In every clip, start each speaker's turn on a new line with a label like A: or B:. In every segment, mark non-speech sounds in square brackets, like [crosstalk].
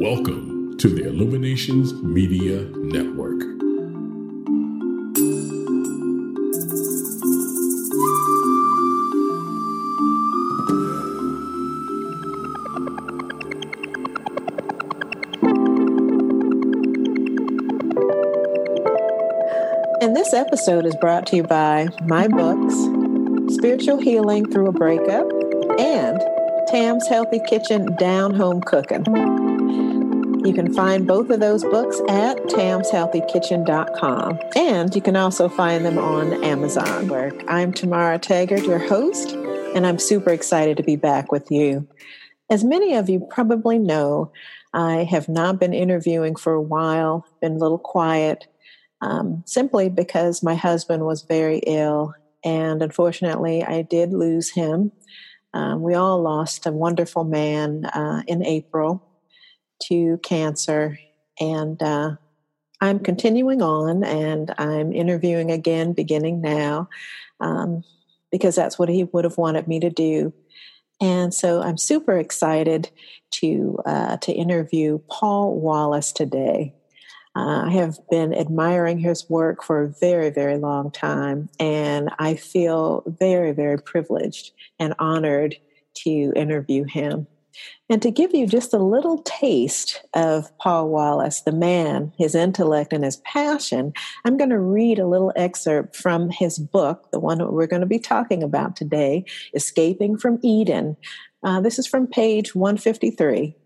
A: Welcome to the Illuminations Media Network.
B: And this episode is brought to you by my books, Spiritual Healing Through a Breakup, and Tam's Healthy Kitchen Down Home Cooking. You can find both of those books at tamshealthykitchen.com. And you can also find them on Amazon, where I'm Tamara Taggart, your host, and I'm super excited to be back with you. As many of you probably know, I have not been interviewing for a while, been a little quiet, um, simply because my husband was very ill. And unfortunately, I did lose him. Um, we all lost a wonderful man uh, in April to cancer. And uh, I'm continuing on and I'm interviewing again beginning now um, because that's what he would have wanted me to do. And so I'm super excited to uh, to interview Paul Wallis today. Uh, I have been admiring his work for a very, very long time, and I feel very, very privileged and honored to interview him. And to give you just a little taste of Paul Wallis, the man, his intellect, and his passion, I'm going to read a little excerpt from his book, the one that we're going to be talking about today, Escaping from Eden. Uh, this is from page 153.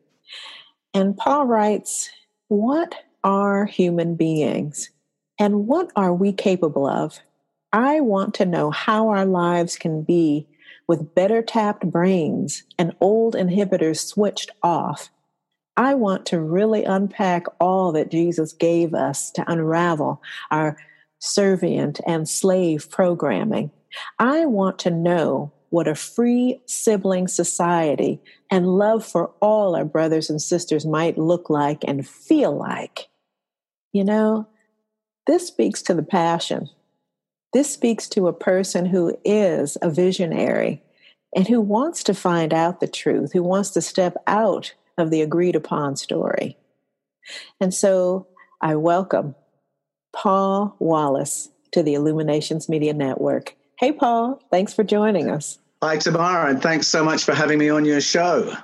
B: And Paul writes, What are human beings? And what are we capable of? I want to know how our lives can be with better tapped brains and old inhibitors switched off. I want to really unpack all that Jesus gave us to unravel our servant and slave programming. I want to know what a free sibling society and love for all our brothers and sisters might look like and feel like. You know, this speaks to the passion this speaks to a person who is a visionary and who wants to find out the truth, who wants to step out of the agreed upon story. And so I welcome Paul Wallis to the Illuminations Media Network. Hey, Paul, thanks for joining us.
C: Hi, Tamara, and thanks so much for having me on your show.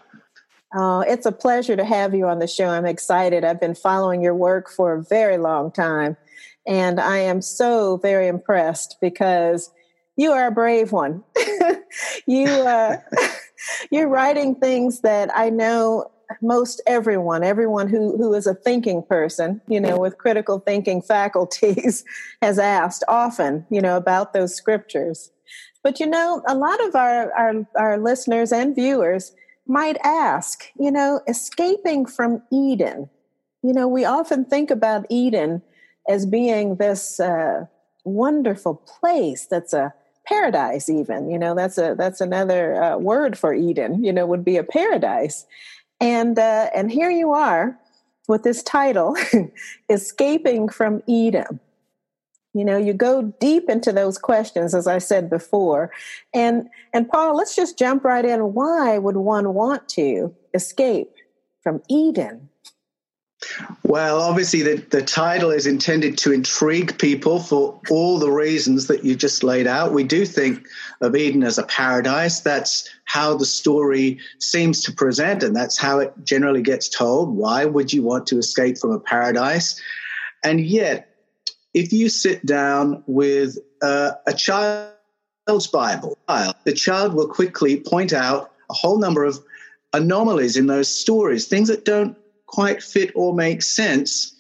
B: Oh, it's a pleasure to have you on the show. I'm excited. I've been following your work for a very long time. And I am so very impressed because you are a brave one. [laughs] you uh, [laughs] you're writing things that I know most everyone, everyone who who is a thinking person, you know, with critical thinking [laughs] faculties, has asked often, you know, about those scriptures. But you know, a lot of our our, our listeners and viewers might ask, you know, escaping from Eden. You know, we often think about Eden as being this uh, wonderful place that's a paradise even you know that's a that's another uh, word for eden you know would be a paradise. And uh, and here you are with this title [laughs] escaping from eden. You know you go deep into those questions as i said before. And and paul let's just jump right in. Why would one want to escape from eden
C: well, obviously, the, the title is intended to intrigue people for all the reasons that you just laid out. We do think of Eden as a paradise. That's how the story seems to present, and that's how it generally gets told. Why would you want to escape from a paradise? And yet, if you sit down with uh, a child's Bible, the child will quickly point out a whole number of anomalies in those stories, things that don't quite fit or make sense.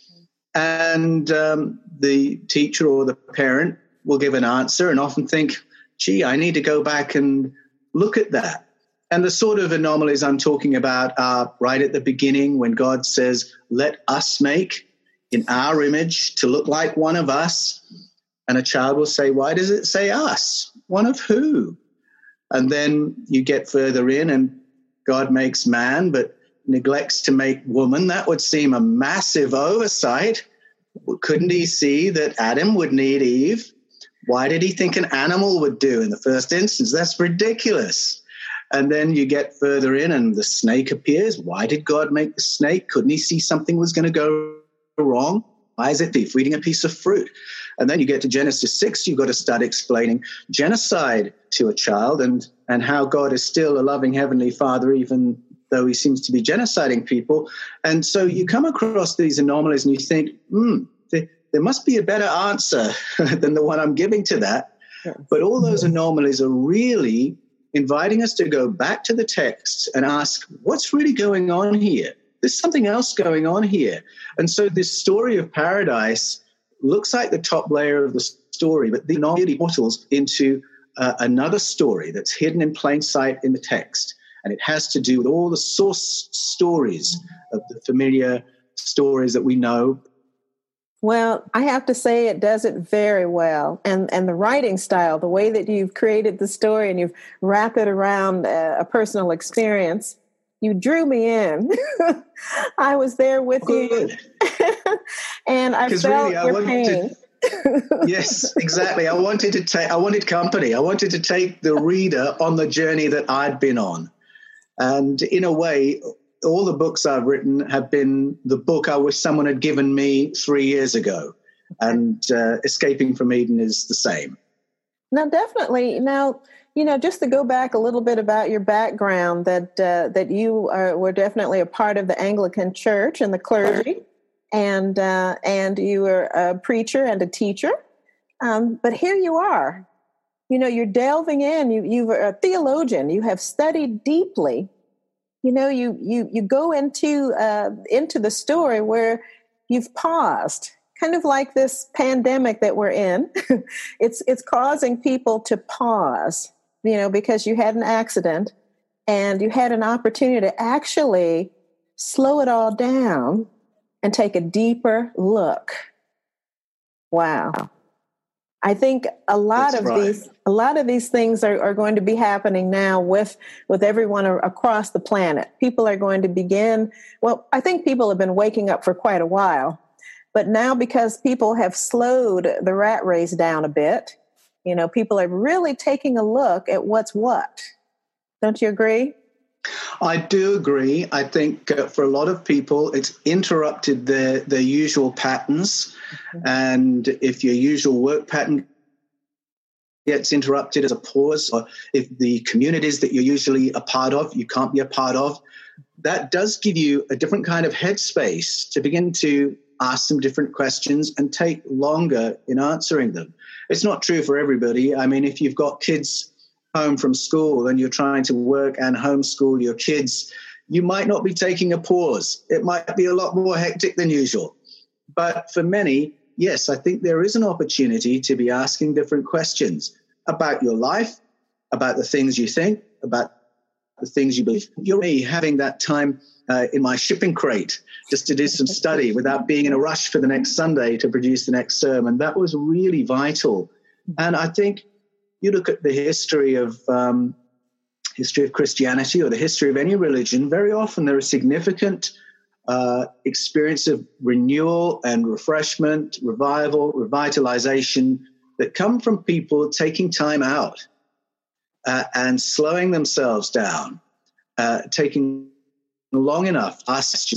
C: And um, the teacher or the parent will give an answer and often think, gee, I need to go back and look at that. And the sort of anomalies I'm talking about are right at the beginning when God says, let us make in our image to look like one of us. And a child will say, why does it say us? One of who? And then you get further in and God makes man, but neglects to make woman, that would seem a massive oversight. Couldn't he see that Adam would need Eve? Why did he think an animal would do in the first instance? That's ridiculous. And then you get further in, and the snake appears. Why did God make the snake? Couldn't he see something was going to go wrong? Why is it thief eating a piece of fruit? And then you get to Genesis 6, you've got to start explaining genocide to a child and, and how God is still a loving heavenly father, even though he seems to be genociding people. And so you come across these anomalies and you think, hmm, there, there must be a better answer [laughs] than the one I'm giving to that. But all those anomalies are really inviting us to go back to the text and ask, what's really going on here? There's something else going on here. And so this story of paradise looks like the top layer of the story, but the anomaly portals into uh, another story that's hidden in plain sight in the text. And it has to do with all the source stories of the familiar stories that we know,
B: well, I have to say it does it very well. And and the writing style, the way that you've created the story and you've wrapped it around a, a personal experience, you drew me in. [laughs] I was there with oh, Good. you. [laughs] and I felt really, your pain.
C: To, [laughs] yes, exactly. I wanted to take I wanted company. I wanted to take the reader on the journey that I'd been on. And in a way, all the books I've written have been the book I wish someone had given me three years ago. And uh, Escaping from Eden is the same.
B: Now, definitely. Now, you know, just to go back a little bit about your background, that uh, that you are, were definitely a part of the Anglican Church and the clergy, and uh, and you were a preacher and a teacher. Um, but here you are. You know, you're delving in. You you are a theologian. You have studied deeply you know you you you go into uh, into the story where you've paused kind of like this pandemic that we're in [laughs] it's it's causing people to pause you know because you had an accident and you had an opportunity to actually slow it all down and take a deeper look wow I think a lot That's of right. these a lot of these things are, are going to be happening now with with everyone across the planet. People are going to begin. Well, I think people have been waking up for quite a while, but now because people have slowed the rat race down a bit, you know, people are really taking a look at what's what. Don't you agree?
C: I do agree. I think uh, for a lot of people, it's interrupted their their usual patterns, mm-hmm. and if your usual work pattern gets interrupted as a pause, or if the communities that you're usually a part of, you can't be a part of, that does give you a different kind of headspace to begin to ask some different questions and take longer in answering them. It's not true for everybody. I mean, if you've got kids home from school and you're trying to work and homeschool your kids, you might not be taking a pause. It might be a lot more hectic than usual. But for many, yes, I think there is an opportunity to be asking different questions about your life, about the things you think, about the things you believe. You're me having that time uh, in my shipping crate just to do some study without being in a rush for the next Sunday to produce the next sermon. That was really vital. And I think you look at the history of um, history of Christianity or the history of any religion, very often there are significant uh, of renewal and refreshment, revival, revitalization that come from people taking time out uh, and slowing themselves down, uh, taking long enough,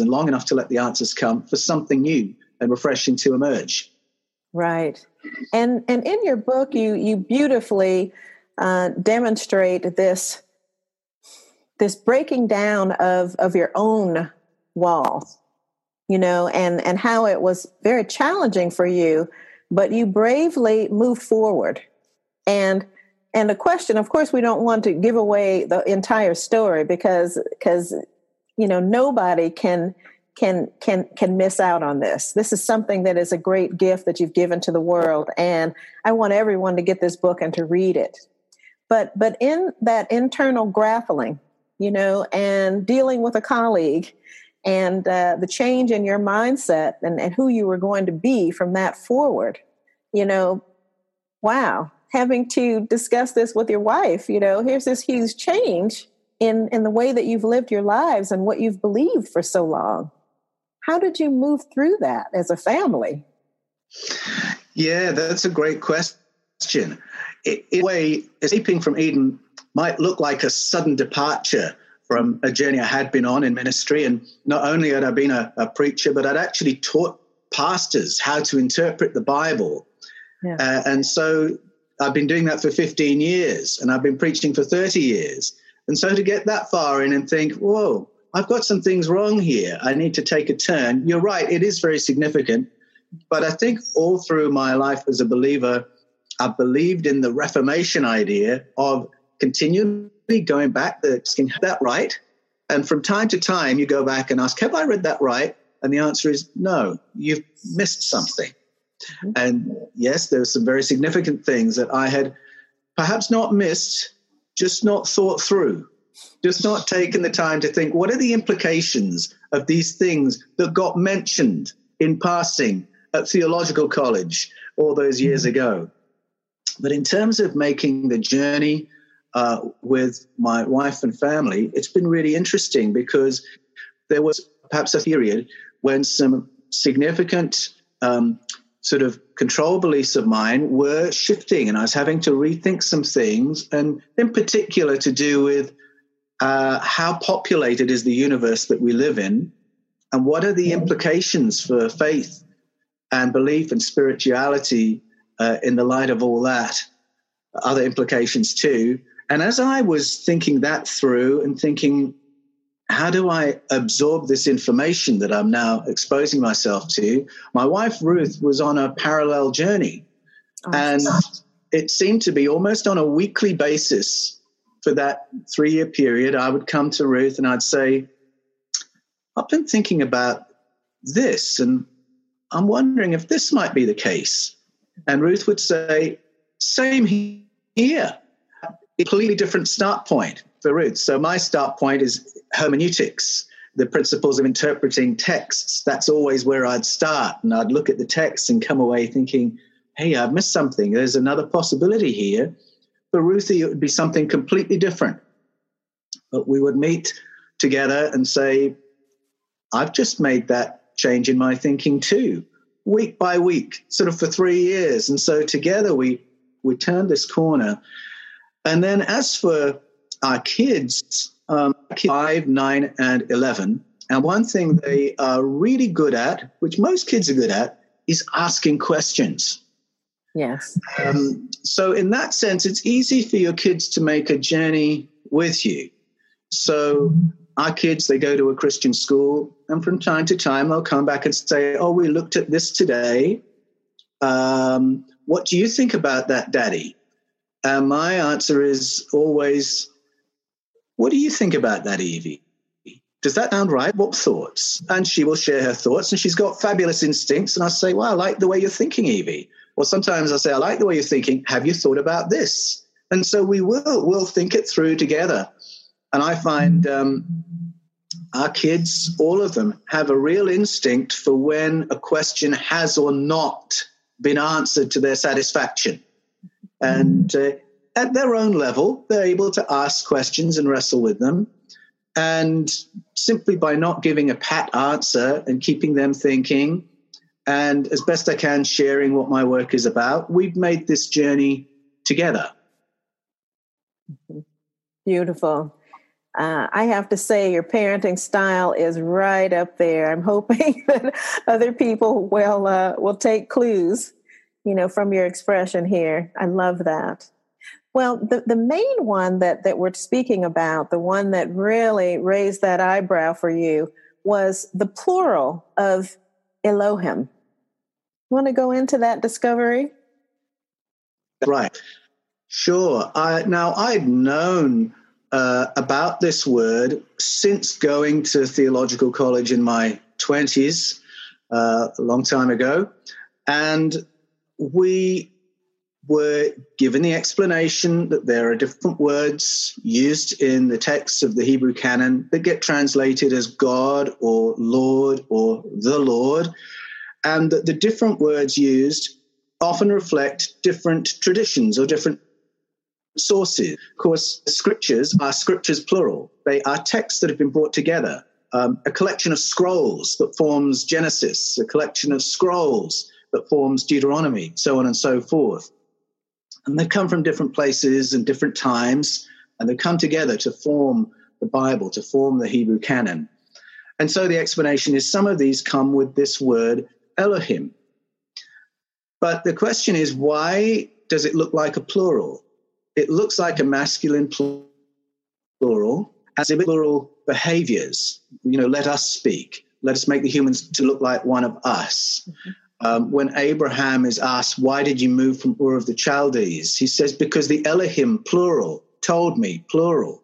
C: and long enough to let the answers come for something new and refreshing to emerge.
B: Right. And and in your book you you beautifully uh, demonstrate this this breaking down of of your own walls you know and and how it was very challenging for you but you bravely moved forward and and the question of course we don't want to give away the entire story because because you know nobody can can can can miss out on this. This is something that is a great gift that you've given to the world and I want everyone to get this book and to read it. But but in that internal grappling, you know, and dealing with a colleague and uh, the change in your mindset and, and who you were going to be from that forward, you know, wow, having to discuss this with your wife, you know, here's this huge change in in the way that you've lived your lives and what you've believed for so long how did you move through that as a family?
C: Yeah, that's a great question. in a way, escaping from Eden might look like a sudden departure from a journey I had been on in ministry. And not only had I been a, a preacher, but I'd actually taught pastors how to interpret the Bible. Yeah. Uh, and so I've been doing that for 15 years and I've been preaching for 30 years. And so to get that far in and think, whoa, I've got some things wrong here. I need to take a turn. You're right, it is very significant. But I think all through my life as a believer, I believed in the Reformation idea of continually going back, asking that right. And from time to time, you go back and ask, Have I read that right? And the answer is no, you've missed something. Mm-hmm. And yes, there were some very significant things that I had perhaps not missed, just not thought through, just not taken the time to think what are the implications of these things that got mentioned in passing at theological college all those years mm-hmm. ago. But in terms of making the journey uh, with my wife and family, it's been really interesting because there was perhaps a period when some significant um, sort of control beliefs of mine were shifting, and I was having to rethink some things, and in particular to do with uh, how populated is the universe that we live in, and what are the implications for faith and belief and spirituality uh, in the light of all that, other implications too. And as I was thinking that through and thinking, how do I absorb this information that I'm now exposing myself to? My wife Ruth was on a parallel journey. Oh, and it seemed to be almost on a weekly basis for that three year period. I would come to Ruth and I'd say, I've been thinking about this, and I'm wondering if this might be the case. And Ruth would say, Same here. Completely different start point for Ruth. So my start point is hermeneutics, the principles of interpreting texts. That's always where I'd start. And I'd look at the text and come away thinking, hey, I've missed something. There's another possibility here. For Ruthie, it would be something completely different. But we would meet together and say, I've just made that change in my thinking too, week by week, sort of for three years. And so together we we turned this corner. And then as for our kids, um, five, nine, and 11. And one thing they are really good at, which most kids are good at, is asking questions.
B: Yes.
C: Um, so, in that sense, it's easy for your kids to make a journey with you. So, our kids, they go to a Christian school, and from time to time, they'll come back and say, Oh, we looked at this today. Um, what do you think about that, Daddy? And my answer is always, what do you think about that, Evie? Does that sound right? What thoughts? And she will share her thoughts, and she's got fabulous instincts. And I say, Well, I like the way you're thinking, Evie. Or sometimes I say, I like the way you're thinking. Have you thought about this? And so we will, we'll think it through together. And I find um, our kids, all of them, have a real instinct for when a question has or not been answered to their satisfaction. And uh, at their own level, they're able to ask questions and wrestle with them. And simply by not giving a pat answer and keeping them thinking, and as best I can, sharing what my work is about, we've made this journey together.
B: Beautiful. Uh, I have to say, your parenting style is right up there. I'm [laughs] hoping that other people will uh, will take clues, you know, from your expression here. I love that. Well, the, the main one that, that we're speaking about, the one that really raised that eyebrow for you, was the plural of Elohim. Want to go into that discovery?
C: Right. Sure. I, now, I'd known uh, about this word since going to theological college in my 20s, uh, a long time ago. And we were given the explanation that there are different words used in the texts of the Hebrew canon that get translated as God or Lord or the Lord, and that the different words used often reflect different traditions or different sources. Of course, scriptures are scriptures plural, they are texts that have been brought together. Um, a collection of scrolls that forms Genesis, a collection of scrolls that forms Deuteronomy, so on and so forth. And they come from different places and different times, and they come together to form the Bible, to form the Hebrew canon. And so the explanation is some of these come with this word Elohim. But the question is, why does it look like a plural? It looks like a masculine plural, as if plural behaviors. You know, let us speak. Let us make the humans to look like one of us. Mm-hmm. Um, when Abraham is asked, Why did you move from Ur of the Chaldees? He says, Because the Elohim, plural, told me, plural.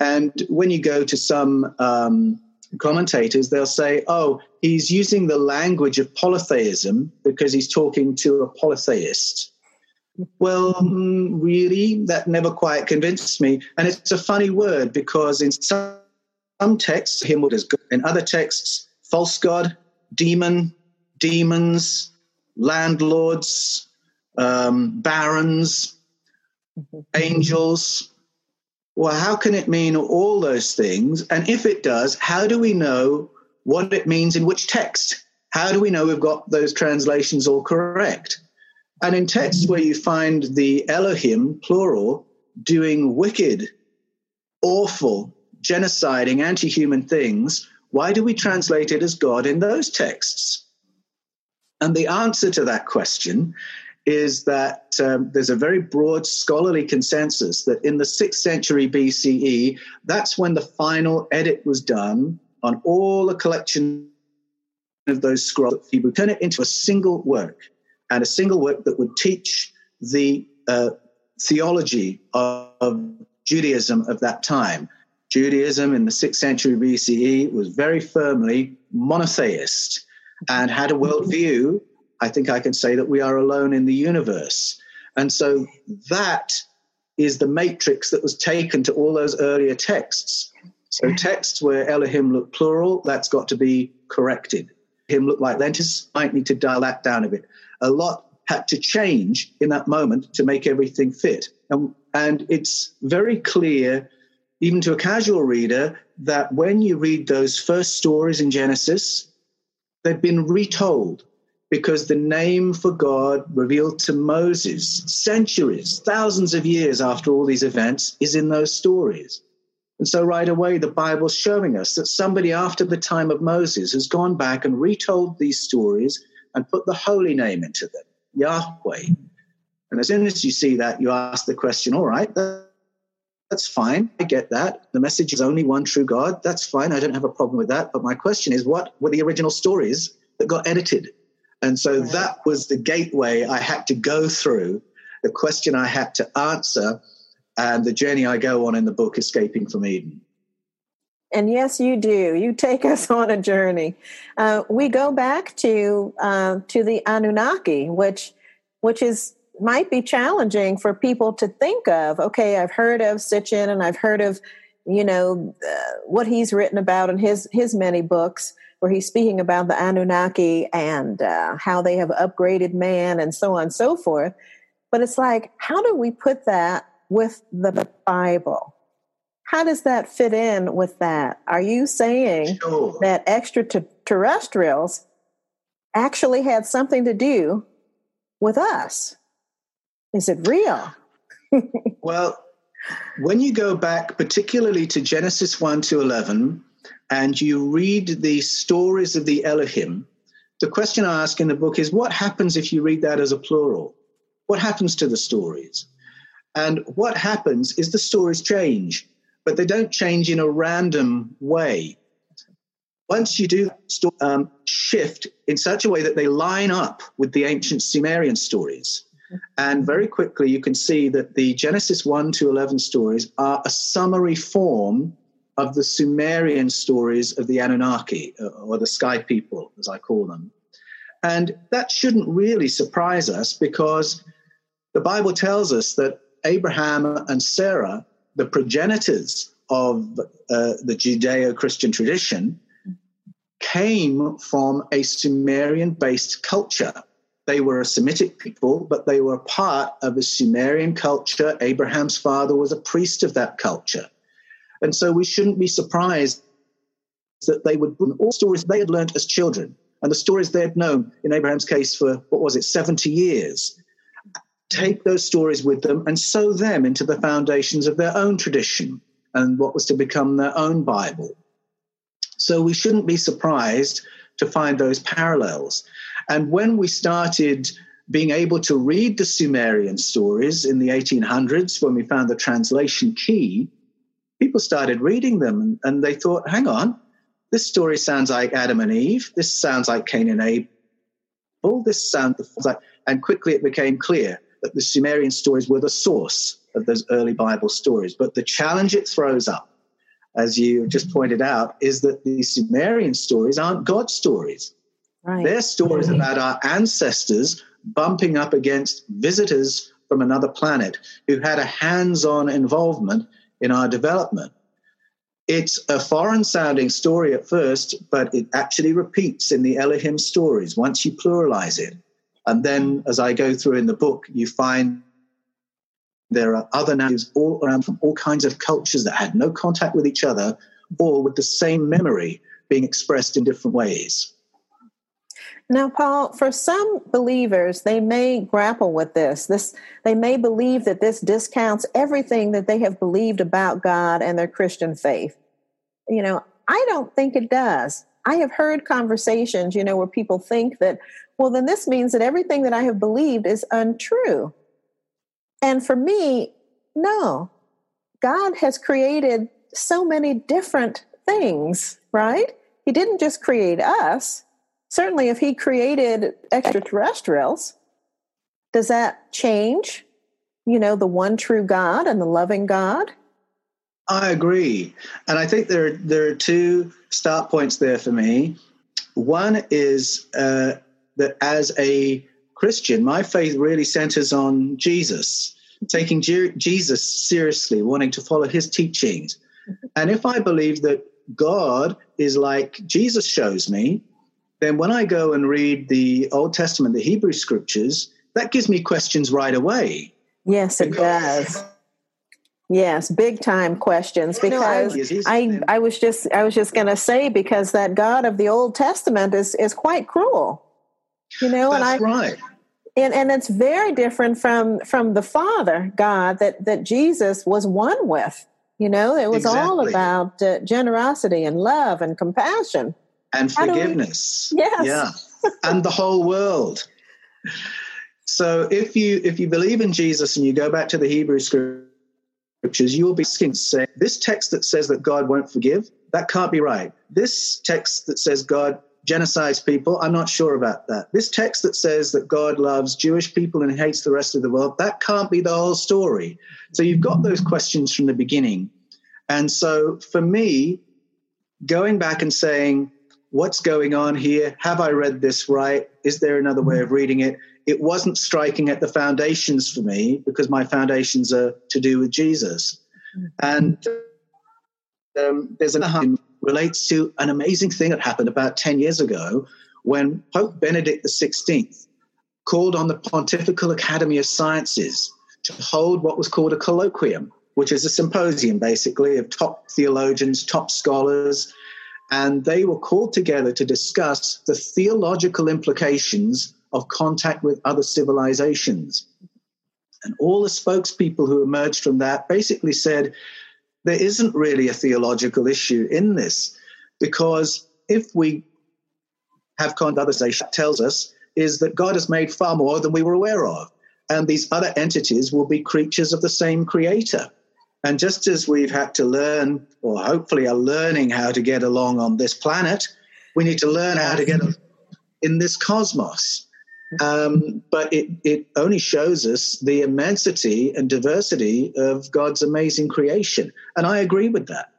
C: And when you go to some um, commentators, they'll say, Oh, he's using the language of polytheism because he's talking to a polytheist. Well, mm, really, that never quite convinced me. And it's a funny word because in some, some texts, him is good. In other texts, false god, demon, demons, landlords, um, barons, [laughs] angels. Well, how can it mean all those things? And if it does, how do we know what it means in which text? How do we know we've got those translations all correct? And in texts where you find the Elohim, plural, doing wicked, awful, genociding, anti human things, why do we translate it as God in those texts? And the answer to that question is that um, there's a very broad scholarly consensus that in the 6th century BCE, that's when the final edit was done on all the collection of those scrolls. He would turn it into a single work and a single work that would teach the uh, theology of, of Judaism of that time. Judaism in the 6th century BCE was very firmly monotheist and had a worldview. Mm-hmm. I think I can say that we are alone in the universe. And so that is the matrix that was taken to all those earlier texts. So texts where Elohim look plural, that's got to be corrected. Him look like lentis, might need to dial that down a bit a lot had to change in that moment to make everything fit. And, and it's very clear, even to a casual reader, that when you read those first stories in Genesis, they've been retold because the name for God revealed to Moses centuries, thousands of years after all these events is in those stories. And so, right away, the Bible's showing us that somebody after the time of Moses has gone back and retold these stories and put the holy name into them, Yahweh. And as soon as you see that, you ask the question, all right, that's fine. I get that. The message is only one true God. That's fine. I don't have a problem with that. But my question is, what were the original stories that got edited? And so right. that was the gateway I had to go through, the question I had to answer, and the journey I go on in the book, Escaping from Eden.
B: And yes, you do. You take [laughs] us on a journey. Uh, we go back to uh, to the Anunnaki, which which is might be challenging for people to think of. Okay, I've heard of Sitchin, and I've heard of you know uh, what he's written about in his his many books, where he's speaking about the Anunnaki and uh, how they have upgraded man, and so on and so forth. But it's like, how do we put that with the Bible? How does that fit in with that? Are you saying sure. that extraterrestrials actually had something to do with us? Is it real? [laughs]
C: well, when you go back, particularly to Genesis 1 to 11, and you read the stories of the Elohim, the question I ask in the book is what happens if you read that as a plural? What happens to the stories? And what happens is the stories change but they don't change in a random way. Once you do um, shift in such a way that they line up with the ancient Sumerian stories, and very quickly you can see that the Genesis 1 to 11 stories are a summary form of the Sumerian stories of the Anunnaki, uh, or the sky people, as I call them. And that shouldn't really surprise us because the Bible tells us that Abraham and Sarah the progenitors of uh, the Judeo Christian tradition came from a Sumerian based culture. They were a Semitic people, but they were part of a Sumerian culture. Abraham's father was a priest of that culture. And so we shouldn't be surprised that they would bring all stories they had learned as children and the stories they had known, in Abraham's case, for what was it, 70 years. take those stories with them and sew them into the foundations of their own tradition and what was to become their own Bible. So we shouldn't be surprised to find those parallels. And when we started being able to read the Sumerian stories in the 1800s, when we found the translation key, people started reading them and they thought, hang on, this story sounds like Adam and Eve. This sounds like Cain and Abel. This sounds like, and quickly it became clear that the Sumerian stories were the source of those early Bible stories. But the challenge it throws up, as you just pointed out, is that the Sumerian stories aren't God stories. Right. They're stories about our ancestors bumping up against visitors from another planet who had a hands on involvement in our development. It's a foreign sounding story at first, but it actually repeats in the Elohim stories once you pluralize it. And then as I go through in the book, you find there are other narratives all around from all kinds of cultures that had no contact with each other, all with the same memory being expressed in different ways.
B: Now, Paul, for some believers, they may grapple with this. This they may believe that this discounts everything that they have believed about God and their Christian faith. You know, I don't think it does. I have heard conversations, you know, where people think that, well, then this means that everything that I have believed is untrue. And for me, no. God has created so many different things, right? He didn't just create us, certainly if he created extraterrestrials, does that change, you know, the one true God and the loving God?
C: I agree. And I think there, there are two start points there for me. One is uh, that as a Christian, my faith really centers on Jesus, taking G- Jesus seriously, wanting to follow his teachings. And if I believe that God is like Jesus shows me, then when I go and read the Old Testament, the Hebrew scriptures, that gives me questions right away.
B: Yes, it does. Yes, big time questions because no, I, I, I was just I was just going to say because that God of the Old Testament is is quite cruel, you know,
C: That's
B: and
C: I right.
B: And, and it's very different from from the Father God that that Jesus was one with. You know, it was exactly. all about uh, generosity and love and compassion
C: and forgiveness.
B: We, yes.
C: Yeah. and the whole world. So if you if you believe in Jesus and you go back to the Hebrew scriptures, you'll be saying this text that says that God won't forgive, that can't be right. This text that says God genocides people, I'm not sure about that. This text that says that God loves Jewish people and hates the rest of the world, that can't be the whole story. So you've got those questions from the beginning. And so for me, going back and saying, what's going on here? Have I read this right? Is there another way of reading it? It wasn't striking at the foundations for me because my foundations are to do with Jesus. And um, there's another relates to an amazing thing that happened about 10 years ago when Pope Benedict XVI called on the Pontifical Academy of Sciences to hold what was called a colloquium, which is a symposium basically of top theologians, top scholars, and they were called together to discuss the theological implications of contact with other civilizations. And all the spokespeople who emerged from that basically said there isn't really a theological issue in this because if we have contact with tells us is that God has made far more than we were aware of. And these other entities will be creatures of the same creator. And just as we've had to learn, or hopefully are learning how to get along on this planet, we need to learn how to get along in this cosmos. Um, but it, it only shows us the immensity and diversity of God's amazing creation. And I agree with that.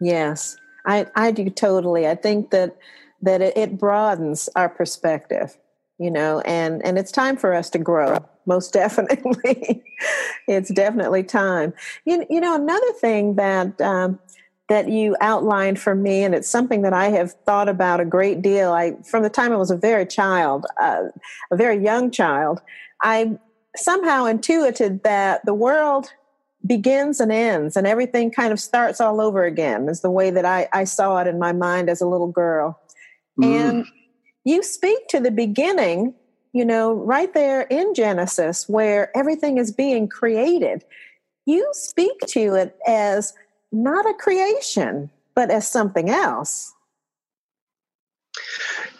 B: Yes, I, I do totally. I think that that it, it broadens our perspective, you know, and, and it's time for us to grow most [laughs] definitely. it's definitely time. You, you know, another thing that um, that you outlined for me, and it's something that I have thought about a great deal. I from the time I was a very child, uh, a very young child, I somehow intuited that the world begins and ends and everything kind of starts all over again is the way that I, I saw it in my mind as a little girl. Mm. And you speak to the beginning you know, right there in Genesis where everything is being created, you speak to it as not a creation, but as something else.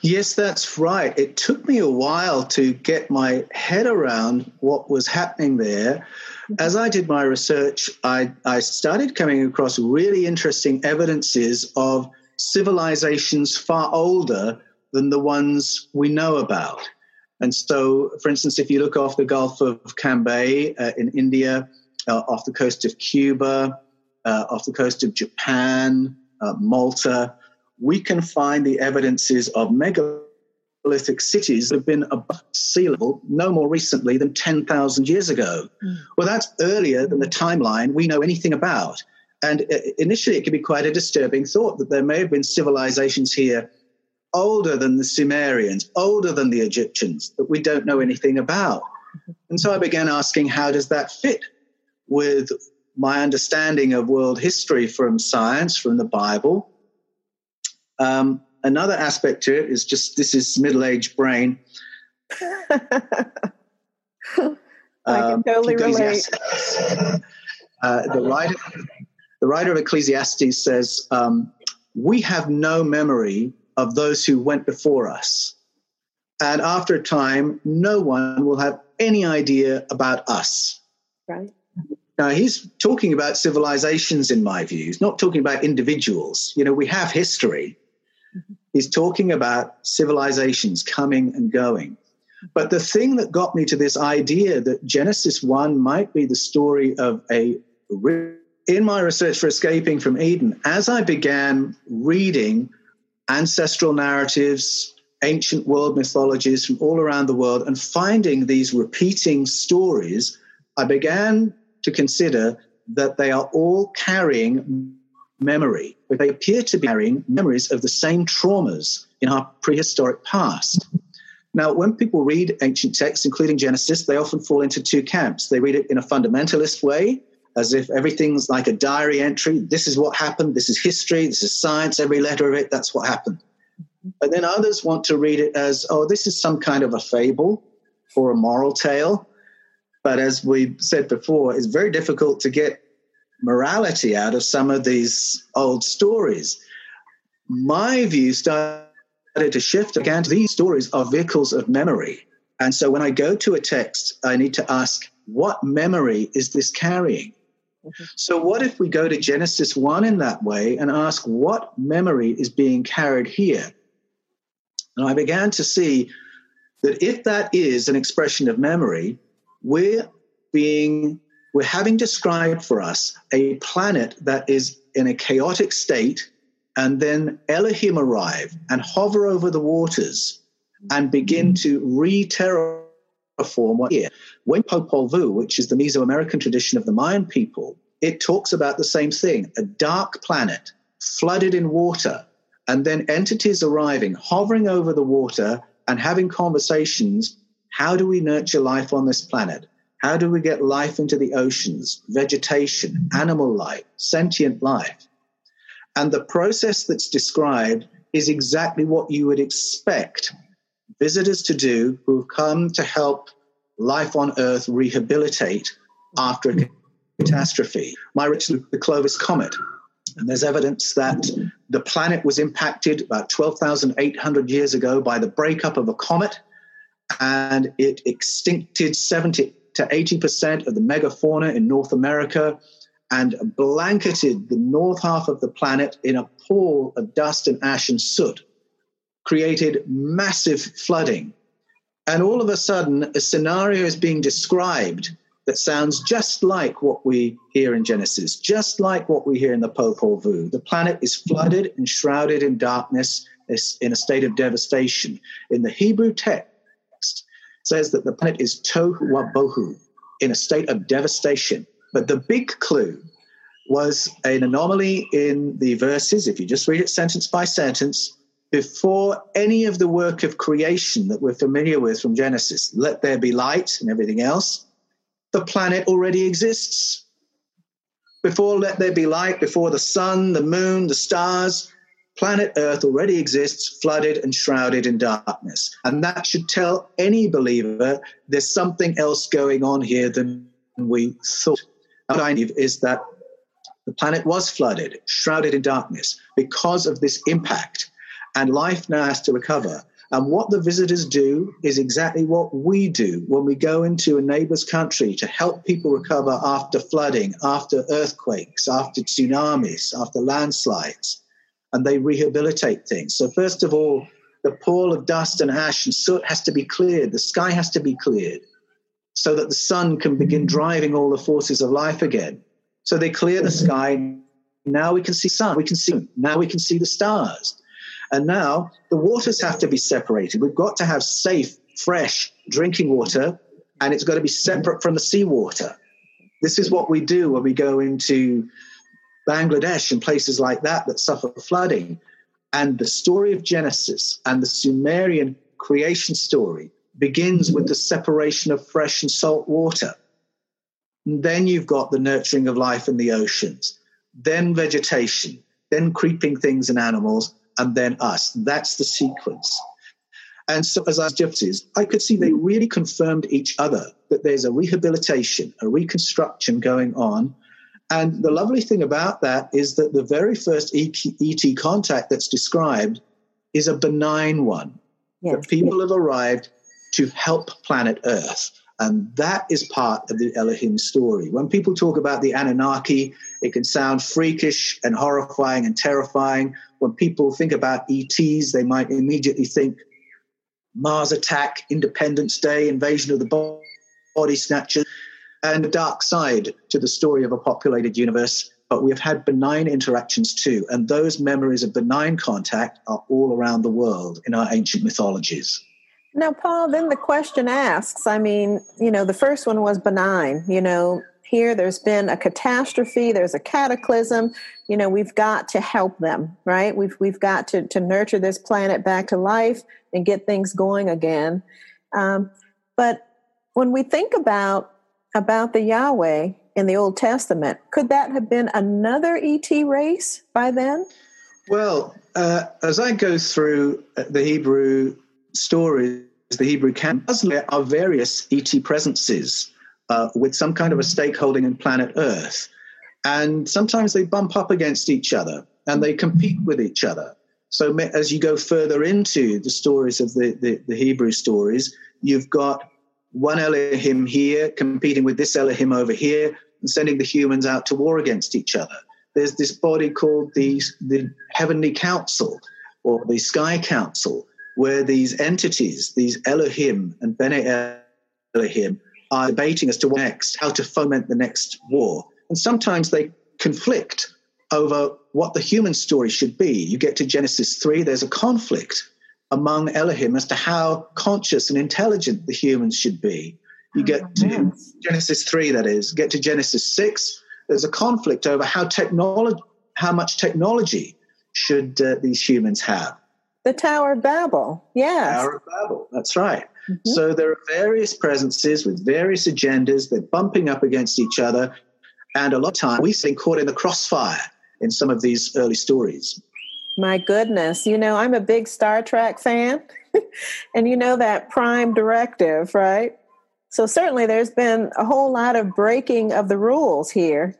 C: Yes, that's right. It took me a while to get my head around what was happening there. Mm-hmm. As I did my research, I, I started coming across really interesting evidences of civilizations far older than the ones we know about. And so, for instance, if you look off the Gulf of Cambay uh, in India, uh, off the coast of Cuba, uh, off the coast of Japan, uh, Malta, we can find the evidences of megalithic cities that have been above sea level no more recently than 10,000 years ago. Mm. Well, that's earlier than the timeline we know anything about. And uh, initially, it can be quite a disturbing thought that there may have been civilizations here older than the Sumerians, older than the Egyptians that we don't know anything about. And so I began asking, how does that fit with my understanding of world history from science, from the Bible? Um, another aspect to it is just this is middle aged brain. [laughs]
B: I can uh, totally relate. [laughs]
C: Uh, the writer, the writer of Ecclesiastes says, um, "We have no memory of those who went before us. And after a time, no one will have any idea about us.
B: Right.
C: Now, he's talking about civilizations, in my view. He's not talking about individuals. You know, we have history. Mm-hmm. He's talking about civilizations coming and going. But the thing that got me to this idea that Genesis 1 might be the story of a. In my research for Escaping from Eden, as I began reading ancestral narratives, ancient world mythologies from all around the world, and finding these repeating stories, I began to consider that they are all carrying memory. They appear to be carrying memories of the same traumas in our prehistoric past. Now, when people read ancient texts, including Genesis, they often fall into two camps. They read it in a fundamentalist way, as if everything's like a diary entry. This is what happened. This is history. This is science. Every letter of it, that's what happened. And then others want to read it as, oh, this is some kind of a fable or a moral tale. But as we said before, it's very difficult to get morality out of some of these old stories. My view started to shift again. These stories are vehicles of memory. And so when I go to a text, I need to ask, what memory is this carrying? Mm-hmm. So, what if we go to Genesis 1 in that way and ask what memory is being carried here? And I began to see that if that is an expression of memory, we're being we're having described for us a planet that is in a chaotic state, and then Elohim arrive and hover over the waters and begin mm-hmm. to re-terraform what here. When Popol Vuh, which is the Mesoamerican tradition of the Mayan people, it talks about the same thing a dark planet flooded in water, and then entities arriving, hovering over the water, and having conversations. How do we nurture life on this planet? How do we get life into the oceans, vegetation, animal life, sentient life? And the process that's described is exactly what you would expect visitors to do who have come to help life on Earth rehabilitate after a catastrophe. My Richard, the Clovis Comet. And there's evidence that the planet was impacted about 12,800 years ago by the breakup of a comet, and it extincted 70 to 80% of the megafauna in North America and blanketed the north half of the planet in a pall of dust and ash and soot, created massive flooding and all of a sudden, a scenario is being described that sounds just like what we hear in Genesis, just like what we hear in the Popol Vuh. The planet is flooded and shrouded in darkness, in a state of devastation. In the Hebrew text, says that the planet is tohu wabohu, in a state of devastation. But the big clue was an anomaly in the verses. If you just read it sentence by sentence, before any of the work of creation that we're familiar with from Genesis, let there be light and everything else, the planet already exists. Before let there be light, before the sun, the moon, the stars, planet Earth already exists, flooded and shrouded in darkness. And that should tell any believer there's something else going on here than we thought. What I believe is that the planet was flooded, shrouded in darkness because of this impact, and life now has to recover. And what the visitors do is exactly what we do when we go into a neighbor's country to help people recover after flooding, after earthquakes, after tsunamis, after landslides, and they rehabilitate things. So, first of all, the pall of dust and ash and soot has to be cleared, the sky has to be cleared so that the sun can begin driving all the forces of life again. So they clear the sky. Now we can see sun, we can see, now we can see the stars. And now the waters have to be separated. We've got to have safe, fresh drinking water, and it's got to be separate from the seawater. This is what we do when we go into Bangladesh and places like that that suffer flooding. And the story of Genesis and the Sumerian creation story begins with the separation of fresh and salt water. And then you've got the nurturing of life in the oceans, then vegetation, then creeping things and animals, and then us. That's the sequence. And so, as I gypsies, I could see they really confirmed each other that there's a rehabilitation, a reconstruction going on. And the lovely thing about that is that the very first ET contact that's described is a benign one. Yes. The people have arrived to help planet Earth. And that is part of the Elohim story. When people talk about the Anunnaki, it can sound freakish and horrifying and terrifying. When people think about ETs, they might immediately think Mars attack, Independence Day, invasion of the body snatchers, and a dark side to the story of a populated universe. But we have had benign interactions too. And those memories of benign contact are all around the world in our ancient mythologies.
B: Now, Paul, then the question asks I mean, you know, the first one was benign. You know, here there's been a catastrophe, there's a cataclysm. You know, we've got to help them, right? We've, we've got to, to nurture this planet back to life and get things going again. Um, but when we think about about the Yahweh in the Old Testament, could that have been another ET race by then?
C: Well, uh, as I go through the Hebrew stories, the Hebrew canon, there are various ET presences uh, with some kind of a stakeholding in planet Earth. And sometimes they bump up against each other and they compete with each other. So as you go further into the stories of the, the, the Hebrew stories, you've got one Elohim here competing with this Elohim over here and sending the humans out to war against each other. There's this body called the, the Heavenly Council or the Sky Council, where these entities, these Elohim and Bene Elohim, are debating as to what next, how to foment the next war. And sometimes they conflict over what the human story should be. You get to Genesis 3, there's a conflict among Elohim as to how conscious and intelligent the humans should be. You get to Genesis 3, that is, get to Genesis 6, there's a conflict over how technology, how much technology should uh, these humans have.
B: The Tower of Babel, yes.
C: Tower of Babel, that's right. Mm-hmm. So there are various presences with various agendas. They're bumping up against each other. And a lot of time we see caught in the crossfire in some of these early stories.
B: My goodness. You know, I'm a big Star Trek fan. [laughs] and you know that prime directive, right? So certainly there's been a whole lot of breaking of the rules here,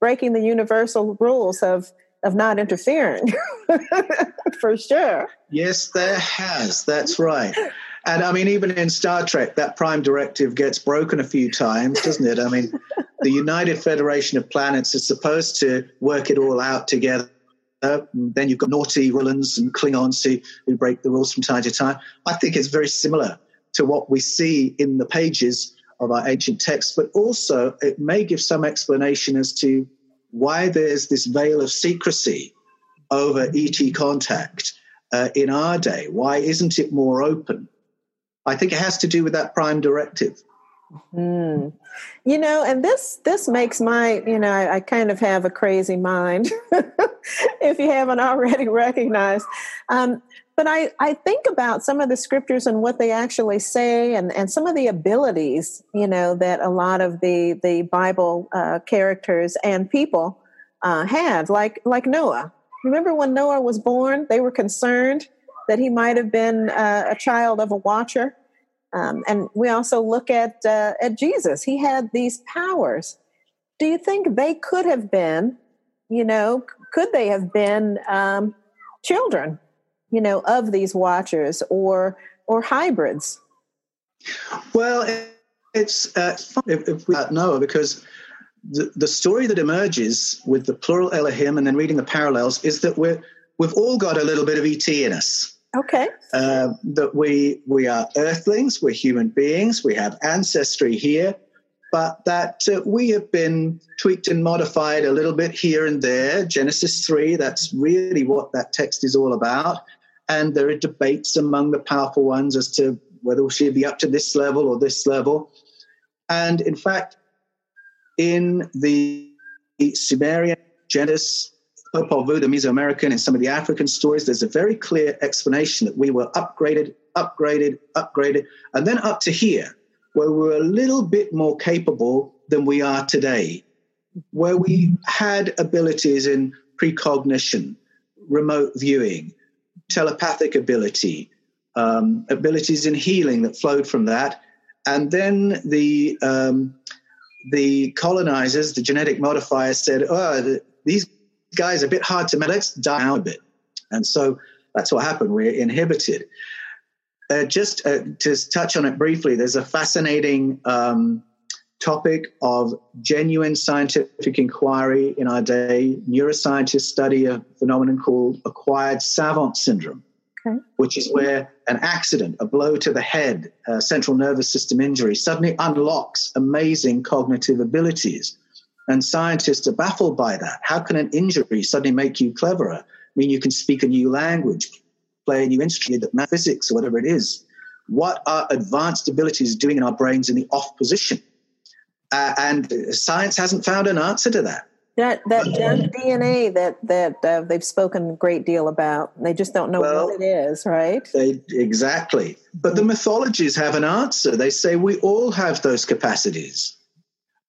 B: breaking the universal rules of of not interfering [laughs] for sure.
C: Yes there has. That's right. And i mean even in star trek that prime directive gets broken a few times doesn't it? I mean the united federation of planets is supposed to work it all out together. Then you've got naughty villains and klingons who, who break the rules from time to time. I think it's very similar to what we see in the pages of our ancient texts but also it may give some explanation as to why there's this veil of secrecy over ET contact uh, in our day. Why isn't it more open? I think it has to do with that prime directive.
B: Mm. You know, and this this makes my you know I, I kind of have a crazy mind, [laughs] if you haven't already recognized. Um, but I, I think about some of the scriptures and what they actually say and, and some of the abilities, you know, that a lot of the, the Bible uh, characters and people uh, had, like, like Noah. Remember when Noah was born? They were concerned that he might have been uh, a child of a watcher. Um, and we also look at uh, at Jesus. He had these powers. Do you think they could have been, you know, could they have been um, children, you know, of these watchers or or hybrids?
C: Well, it's uh, if, if we know because the, the story that emerges with the plural Elohim and then reading the parallels is that we're we've all got a little bit of ET in us.
B: Okay.
C: Uh, that we we are earthlings, we're human beings, we have ancestry here, but that uh, we have been tweaked and modified a little bit here and there. Genesis 3, that's really what that text is all about. And there are debates among the powerful ones as to whether we should be up to this level or this level. And in fact, in the Sumerian, Genesis, Popol Vuh, the Mesoamerican, and some of the African stories, there's a very clear explanation that we were upgraded, upgraded, upgraded, and then up to here, where we're a little bit more capable than we are today, where we had abilities in precognition, remote viewing, telepathic ability, um, abilities in healing that flowed from that. And then the um, the colonizers, the genetic modifiers, said, "Oh, the, these guys are a bit hard to manage. Let's die down a bit." And so that's what happened. We're inhibited. Uh, just uh, to touch on it briefly, there's a fascinating um, topic of genuine scientific inquiry in our day. Neuroscientists study a phenomenon called acquired savant syndrome, okay. which is where an accident, a blow to the head, a central nervous system injury suddenly unlocks amazing cognitive abilities. And scientists are baffled by that. How can an injury suddenly make you cleverer? I mean, you can speak a new language, play a new instrument, physics or whatever it is. What are advanced abilities doing in our brains in the off position? Uh, and science hasn't found an answer to that.
B: That that DNA that that uh, they've spoken a great deal about. They just don't know well, what it is, right?
C: They, exactly. But the mythologies have an answer. They say we all have those capacities.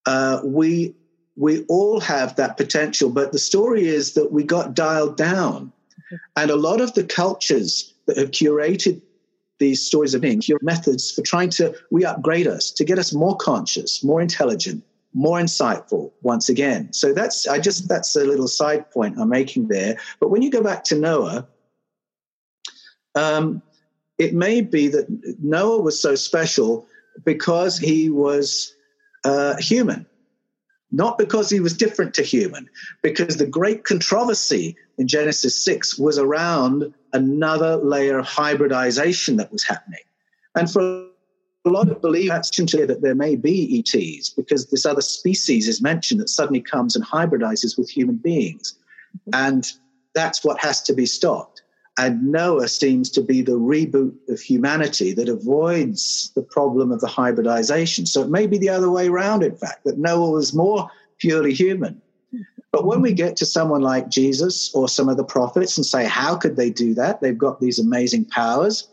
C: Uh, we we all have that potential. But the story is that we got dialed down, and a lot of the cultures that have curated these stories of being, your methods for trying to re-upgrade us, to get us more conscious, more intelligent, more insightful once again. So that's I just that's a little side point I'm making there. But when you go back to Noah, um, it may be that Noah was so special because he was uh, human, not because he was different to human. Because the great controversy in Genesis six was around another layer of hybridization that was happening, and for a lot of belief actually that there may be ETs because this other species is mentioned that suddenly comes and hybridizes with human beings. Mm-hmm. And that's what has to be stopped. And Noah seems to be the reboot of humanity that avoids the problem of the hybridization. So it may be the other way around, in fact, that Noah was more purely human. But when we get to someone like Jesus or some of the prophets and say, how could they do that? They've got these amazing powers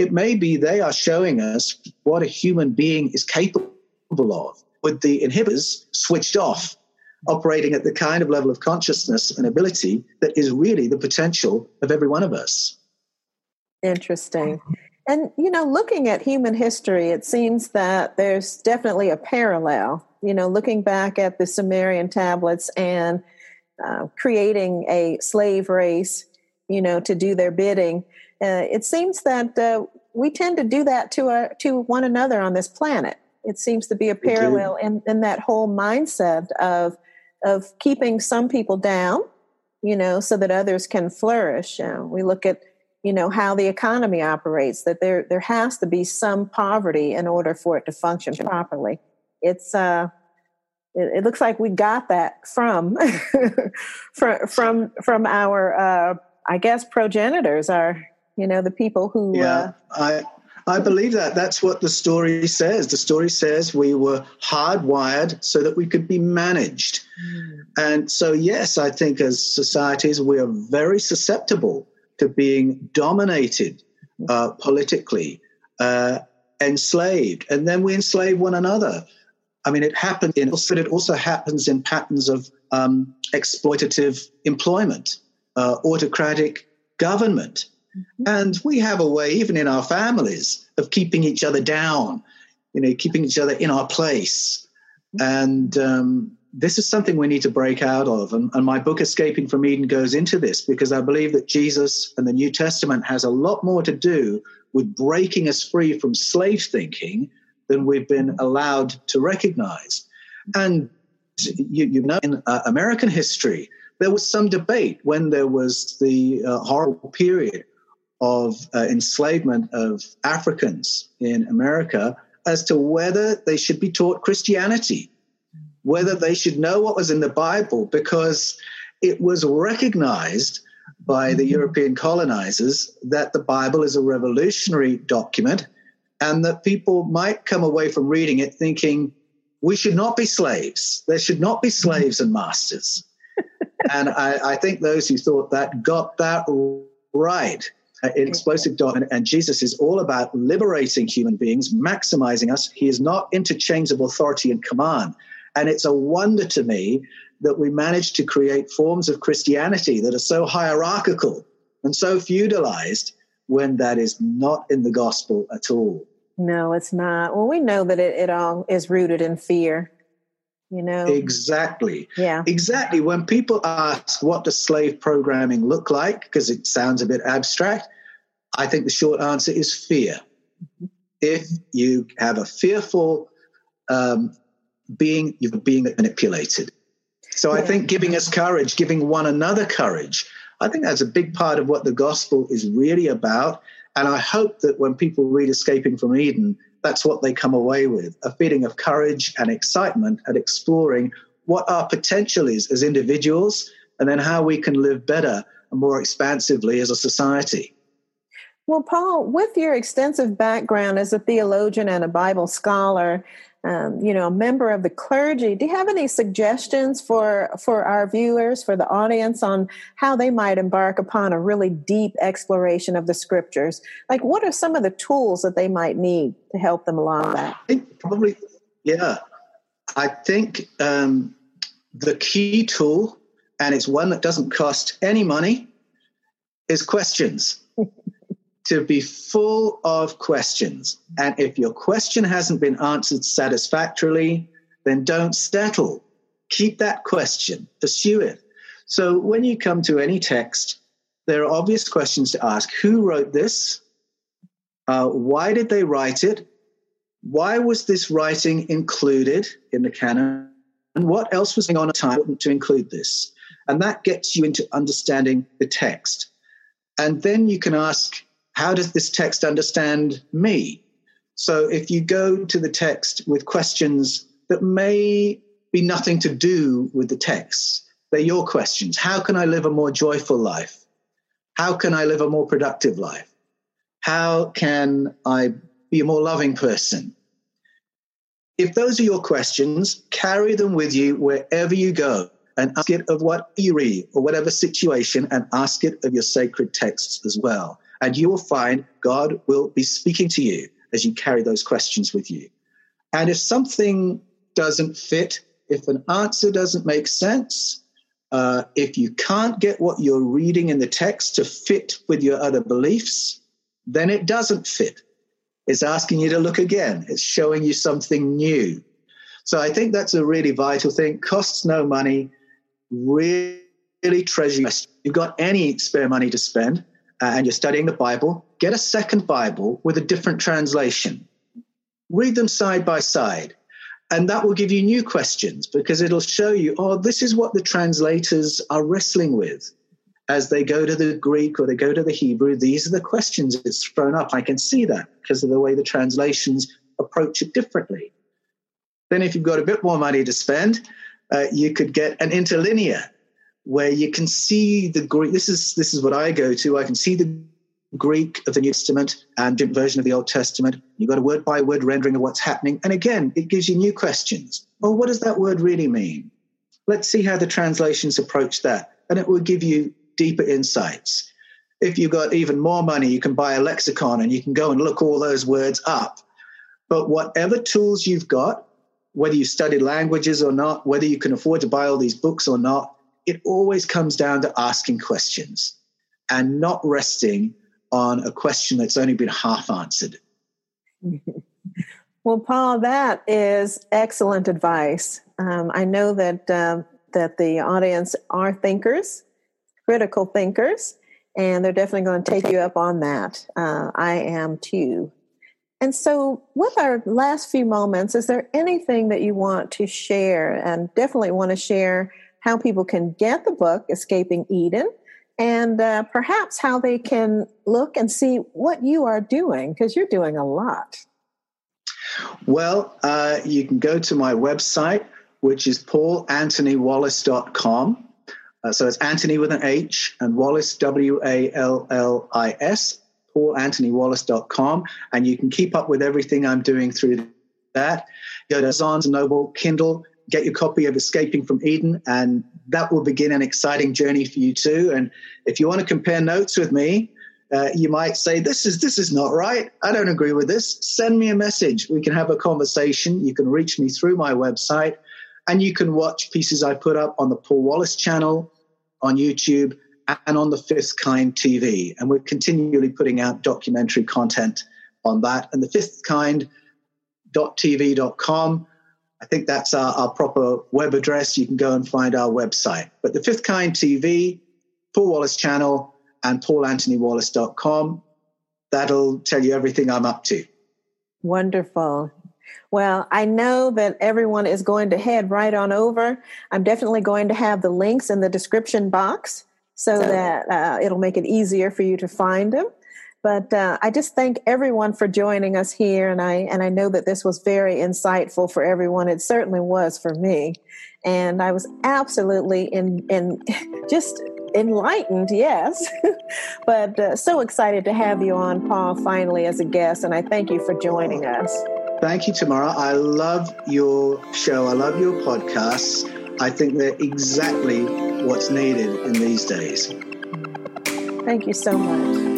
C: it may be they are showing us what a human being is capable of with the inhibitors switched off, operating at the kind of level of consciousness and ability that is really the potential of every one of us.
B: Interesting. And, you know, looking at human history, it seems that there's definitely a parallel. You know, looking back at the Sumerian tablets and uh, creating a slave race, you know, to do their bidding uh, it seems that uh, we tend to do that to our, to one another on this planet. It seems to be a parallel in, in that whole mindset of of keeping some people down, you know, so that others can flourish. Uh, we look at you know how the economy operates that there there has to be some poverty in order for it to function properly it's uh it, it looks like we got that from [laughs] from from from our uh i guess progenitors our you know the people who
C: yeah uh, i I believe that. That's what the story says. The story says we were hardwired so that we could be managed. Mm. And so, yes, I think as societies, we are very susceptible to being dominated uh, politically, uh, enslaved, and then we enslave one another. I mean, it happens in, it also happens in patterns of um, exploitative employment uh, autocratic government. And we have a way, even in our families, of keeping each other down, you know, keeping each other in our place. And um, this is something we need to break out of. And, and, my book, Escaping from Eden, goes into this because I believe that Jesus and the New Testament has a lot more to do with breaking us free from slave thinking than we've been allowed to recognize. And you, you know, in uh, American history, there was some debate when there was the uh, horrible period of uh, enslavement of Africans in America as to whether they should be taught Christianity whether they should know what was in the Bible because it was recognized by the mm-hmm. European colonizers that the Bible is a revolutionary document and that people might come away from reading it thinking, we should not be slaves. There should not be mm-hmm. slaves and masters. [laughs] and I, I, think those who thought that got that right. In explosive doctrine, and Jesus is all about liberating human beings, maximizing us. He is not interchangeable authority and command. And it's a wonder to me that we managed to create forms of Christianity that are so hierarchical and so feudalized when that is not in the gospel at all.
B: No, it's not. Well, we know that it, it all is rooted in fear. You know
C: exactly.
B: Yeah,
C: exactly. When people ask what does slave programming look like, because it sounds a bit abstract, I think the short answer is fear. Mm-hmm. If you have a fearful um, being you're being manipulated. So yeah. I think giving us courage, giving one another courage, I think that's a big part of what the gospel is really about. And I hope that when people read Escaping from Eden, that's what they come away with a feeling of courage and excitement at exploring what our potential is as individuals and then how we can live better and more expansively as a society.
B: Well, Paul, with your extensive background as a theologian and a Bible scholar, um, you know, a member of the clergy. Do you have any suggestions for for our viewers, for the audience, on how they might embark upon a really deep exploration of the scriptures? Like, what are some of the tools that they might need to help them along that?
C: I think probably, yeah. I think um, the key tool, and it's one that doesn't cost any money, is questions to be full of questions. And if your question hasn't been answered satisfactorily, then don't settle. Keep that question, pursue it. So when you come to any text, there are obvious questions to ask Who wrote this? Uh, why did they write it? Why was this writing included in the canon? And what else was going on at the time to include this? And that gets you into understanding the text. And then you can ask how does this text understand me? So if you go to the text with questions that may be nothing to do with the text, they're your questions. How can I live a more joyful life? How can I live a more productive life? How can I be a more loving person? If those are your questions, carry them with you wherever you go and ask it of what you read or whatever situation and ask it of your sacred texts as well. And you will find God will be speaking to you as you carry those questions with you. And if something doesn't fit, if an answer doesn't make sense, uh, if you can't get what you're reading in the text to fit with your other beliefs, then it doesn't fit. It's asking you to look again, it's showing you something new. So I think that's a really vital thing. Costs no money, really treasure. You've got any spare money to spend, and you're studying the Bible, get a second Bible with a different translation. Read them side by side. And that will give you new questions because it'll show you, oh, this is what the translators are wrestling with. As they go to the Greek or they go to the Hebrew, these are the questions it's thrown up. I can see that because of the way the translations approach it differently. Then, if you've got a bit more money to spend, uh, you could get an interlinear where you can see the Greek. This is this is what I go to. I can see the Greek of the New Testament and different version of the Old Testament. You've got a word by word rendering of what's happening. And again, it gives you new questions. Well, what does that word really mean? Let's see how the translations approach that. And it will give you deeper insights. If you've got even more money, you can buy a lexicon and you can go and look all those words up. But whatever tools you've got, whether you studied languages or not, whether you can afford to buy all these books or not, it always comes down to asking questions and not resting on a question that's only been half answered. [laughs]
B: Well, Paul, that is excellent advice. Um, I know that uh, that the audience are thinkers, critical thinkers, and they're definitely going to take you up on that. Uh, I am too. And so, with our last few moments, is there anything that you want to share? And definitely want to share how people can get the book, Escaping Eden, and uh, perhaps how they can look and see what you are doing, because you're doing a lot.
C: Well, uh, you can go to my website, which is paulanthonywallis.com. Uh, so it's Anthony with an H and Wallis, W A L L I S, paulanthonywallis.com. And you can keep up with everything I'm doing through that. Go to Barnes Noble, Kindle, get your copy of Escaping from Eden, and that will begin an exciting journey for you too. And if you want to compare notes with me, uh, you might say this is this is not right. I don't agree with this. Send me a message. We can have a conversation. You can reach me through my website and you can watch pieces i put up on the paul wallis channel on youtube and on the fifth kind tv and we're continually putting out documentary content on that. And the fifth kind tv.com i think that's our, our proper web address you can go and find our website but the fifth kind tv paul wallis channel and paulanthonywallis.com. That'll tell you everything I'm up to.
B: Wonderful. Well, I know that everyone is going to head right on over. I'm definitely going to have the links in the description box so that uh, it'll make it easier for you to find them. But uh, I just thank everyone for joining us here, and I and I know that this was very insightful for everyone. It certainly was for me, and I was absolutely in in [laughs] just enlightened, yes, [laughs] but uh, so excited to have you on, Paul, finally as a guest. And I thank you for joining us.
C: Thank you, Tamara. I love your show. I love your podcasts. I think they're exactly what's needed in these days.
B: Thank you so much.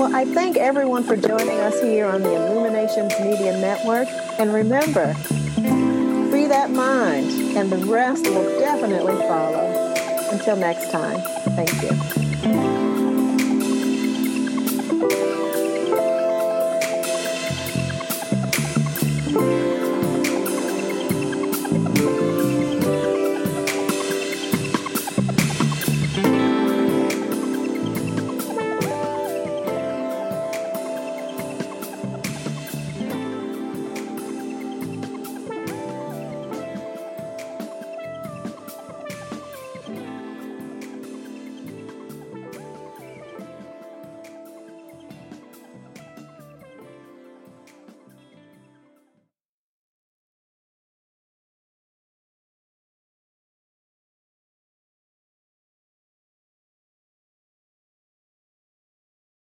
B: Well, I thank everyone for joining us here on the Illuminations Media Network. And remember, free that mind, and the rest will definitely follow. Until next time, thank you.